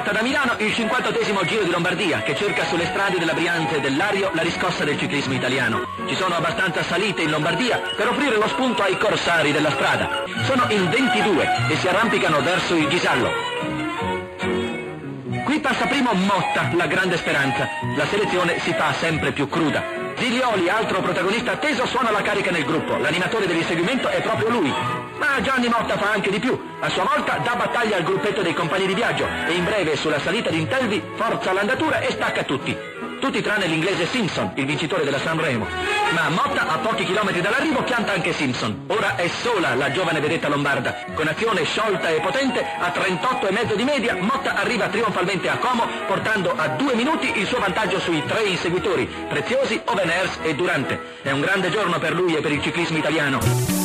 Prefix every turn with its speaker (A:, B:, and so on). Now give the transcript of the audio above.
A: Scatta da Milano il 58 Giro di Lombardia che cerca sulle strade della Brianza e del Lario la riscossa del ciclismo italiano. Ci sono abbastanza salite in Lombardia per offrire lo spunto ai corsari della strada. Sono in 22 e si arrampicano verso il Ghisallo. Qui passa primo Motta, la grande speranza. La selezione si fa sempre più cruda. Giglioli, altro protagonista atteso, suona la carica nel gruppo. L'animatore dell'inseguimento è proprio lui. Ma Gianni Motta fa anche di più. A sua volta dà battaglia al gruppetto dei compagni di viaggio e in breve sulla salita di Intelvi forza l'andatura e stacca tutti tutti tranne l'inglese Simpson, il vincitore della Sanremo. Ma Motta, a pochi chilometri dall'arrivo, pianta anche Simpson. Ora è sola la giovane vedetta lombarda. Con azione sciolta e potente, a 38,5 di media, Motta arriva trionfalmente a Como, portando a due minuti il suo vantaggio sui tre inseguitori, Preziosi, Oveners e Durante. È un grande giorno per lui e per il ciclismo italiano.